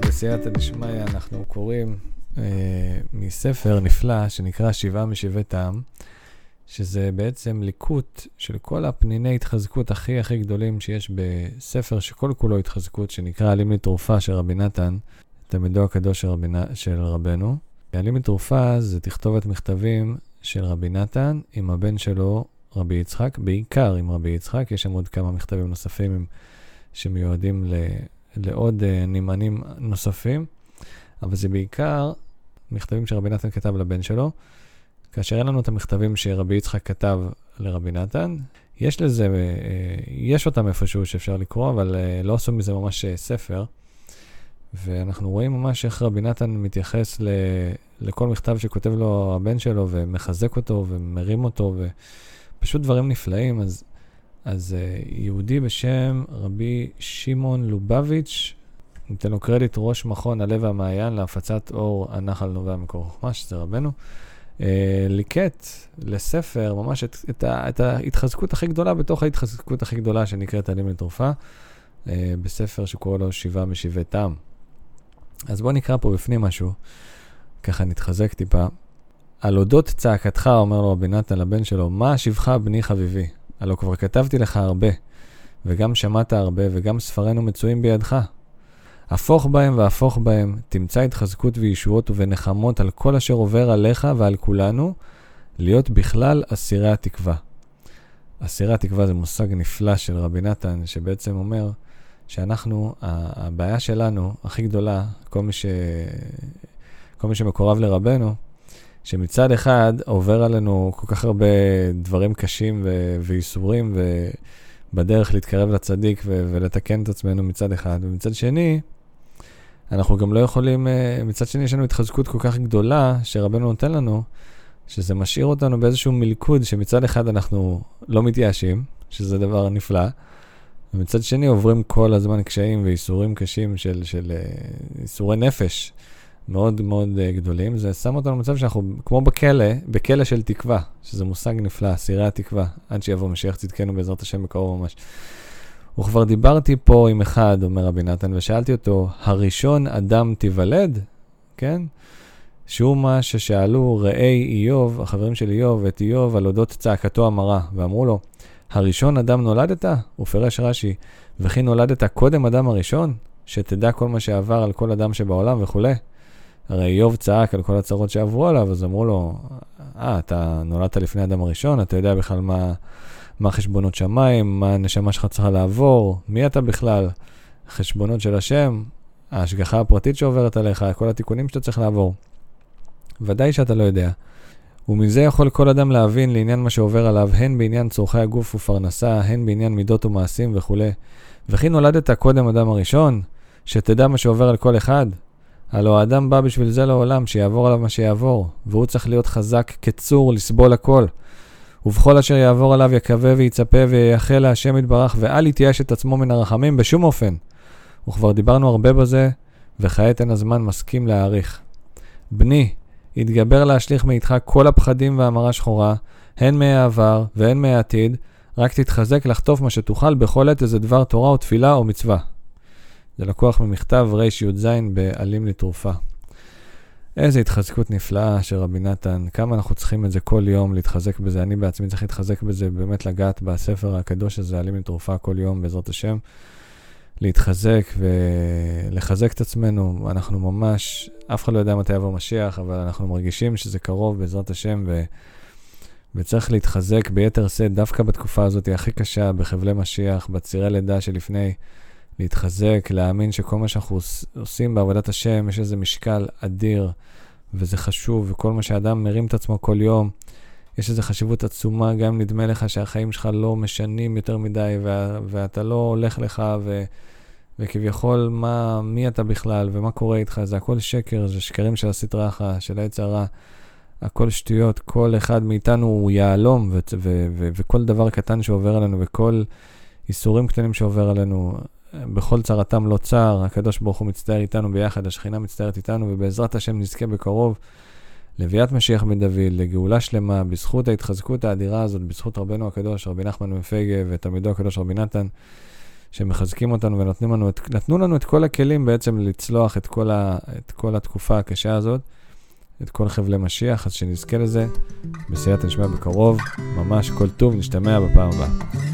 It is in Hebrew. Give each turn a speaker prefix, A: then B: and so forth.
A: בסייעתא דשמיא אנחנו קוראים אה, מספר נפלא שנקרא שבעה משבעי טעם, שזה בעצם ליקוט של כל הפניני התחזקות הכי הכי גדולים שיש בספר שכל כולו התחזקות, שנקרא עלים לתרופה של רבי נתן, תלמידו הקדוש של, רבי, של רבנו. עלים לתרופה זה תכתובת מכתבים של רבי נתן עם הבן שלו, רבי יצחק, בעיקר עם רבי יצחק, יש שם עוד כמה מכתבים נוספים שמיועדים ל... לעוד uh, נמענים נוספים, אבל זה בעיקר מכתבים שרבי נתן כתב לבן שלו. כאשר אין לנו את המכתבים שרבי יצחק כתב לרבי נתן, יש לזה, uh, יש אותם איפשהו שאפשר לקרוא, אבל uh, לא עשו מזה ממש ספר. ואנחנו רואים ממש איך רבי נתן מתייחס ל, לכל מכתב שכותב לו הבן שלו ומחזק אותו ומרים אותו, ופשוט דברים נפלאים. אז אז uh, יהודי בשם רבי שמעון לובביץ', ניתן לו קרדיט, ראש מכון הלב והמעיין להפצת אור הנחל נובע מקור חוכמה, שזה רבנו, uh, ליקט לספר ממש את, את, ה, את ההתחזקות הכי גדולה בתוך ההתחזקות הכי גדולה שנקראת עלים לתרופה, uh, בספר שקורא לו שבעה משבעי טעם. אז בואו נקרא פה בפנים משהו, ככה נתחזק טיפה. על אודות צעקתך, אומר לו רבי נתן לבן שלו, מה שבך בני חביבי? הלא כבר כתבתי לך הרבה, וגם שמעת הרבה, וגם ספרינו מצויים בידך. הפוך בהם והפוך בהם, תמצא התחזקות וישועות ונחמות על כל אשר עובר עליך ועל כולנו, להיות בכלל אסירי התקווה. אסירי התקווה זה מושג נפלא של רבי נתן, שבעצם אומר שאנחנו, הבעיה שלנו, הכי גדולה, כל מי, ש... כל מי שמקורב לרבנו, שמצד אחד עובר עלינו כל כך הרבה דברים קשים ו- וייסורים, ובדרך להתקרב לצדיק ו- ולתקן את עצמנו מצד אחד, ומצד שני, אנחנו גם לא יכולים, אה, מצד שני יש לנו התחזקות כל כך גדולה שרבנו נותן לנו, שזה משאיר אותנו באיזשהו מלכוד שמצד אחד אנחנו לא מתייאשים, שזה דבר נפלא, ומצד שני עוברים כל הזמן קשיים וייסורים קשים של, של ייסורי אה, נפש. מאוד מאוד uh, גדולים, זה שם אותנו במצב שאנחנו כמו בכלא, בכלא של תקווה, שזה מושג נפלא, סירי התקווה, עד שיבוא משיח צדקנו בעזרת השם בקרוב ממש. וכבר דיברתי פה עם אחד, אומר רבי נתן, ושאלתי אותו, הראשון אדם תיוולד? כן? שהוא מה ששאלו ראי איוב, החברים של איוב, את איוב על אודות צעקתו המרה, ואמרו לו, הראשון אדם נולדת? ופרש רש"י, וכי נולדת קודם אדם הראשון? שתדע כל מה שעבר על כל אדם שבעולם וכולי. הרי איוב צעק על כל הצרות שעברו עליו, אז אמרו לו, אה, אתה נולדת לפני אדם הראשון, אתה יודע בכלל מה, מה חשבונות שמיים, מה הנשמה שלך צריכה לעבור, מי אתה בכלל, חשבונות של השם, ההשגחה הפרטית שעוברת עליך, כל התיקונים שאתה צריך לעבור. ודאי שאתה לא יודע. ומזה יכול כל אדם להבין לעניין מה שעובר עליו, הן בעניין צורכי הגוף ופרנסה, הן בעניין מידות ומעשים וכולי. וכי נולדת קודם אדם הראשון, שתדע מה שעובר על כל אחד, הלא האדם בא בשביל זה לעולם, שיעבור עליו מה שיעבור, והוא צריך להיות חזק כצור, לסבול הכל. ובכל אשר יעבור עליו יקווה ויצפה וייחל להשם יתברך, ואל יתייאש את עצמו מן הרחמים בשום אופן. וכבר דיברנו הרבה בזה, וכעת אין הזמן מסכים להעריך. בני, יתגבר להשליך מאיתך כל הפחדים והמרה שחורה, הן מהעבר והן מהעתיד, רק תתחזק לחטוף מה שתוכל בכל עת איזה דבר תורה או תפילה או מצווה. זה לקוח ממכתב רי"ז בעלים לתרופה. איזה התחזקות נפלאה של רבי נתן, כמה אנחנו צריכים את זה כל יום, להתחזק בזה. אני בעצמי צריך להתחזק בזה, באמת לגעת בספר הקדוש הזה, עלים לתרופה כל יום, בעזרת השם. להתחזק ולחזק את עצמנו. אנחנו ממש, אף אחד לא יודע מתי יבוא משיח, אבל אנחנו מרגישים שזה קרוב בעזרת השם, ו... וצריך להתחזק ביתר שאת דווקא בתקופה הזאת הכי קשה, בחבלי משיח, בצירי לידה שלפני. להתחזק, להאמין שכל מה שאנחנו עושים בעבודת השם, יש איזה משקל אדיר, וזה חשוב, וכל מה שאדם מרים את עצמו כל יום, יש איזו חשיבות עצומה, גם אם נדמה לך שהחיים שלך לא משנים יותר מדי, וה, ואתה לא הולך לך, ו, וכביכול, מה, מי אתה בכלל, ומה קורה איתך, זה הכל שקר, זה שקרים של הסטרה אחת, של העץ הרע. הכל שטויות, כל אחד מאיתנו הוא יהלום, וכל דבר קטן שעובר עלינו, וכל איסורים קטנים שעובר עלינו, בכל צרתם לא צר, הקדוש ברוך הוא מצטער איתנו ביחד, השכינה מצטערת איתנו, ובעזרת השם נזכה בקרוב לביאת משיח בן דוד, לגאולה שלמה, בזכות ההתחזקות האדירה הזאת, בזכות רבנו הקדוש, רבי נחמן מפייגה, ותלמידו הקדוש רבי נתן, שמחזקים אותנו ונתנו לנו את, לנו את כל הכלים בעצם לצלוח את כל, ה, את כל התקופה הקשה הזאת, את כל חבלי משיח, אז שנזכה לזה, בסייעת נשמע בקרוב, ממש כל טוב, נשתמע בפעם הבאה.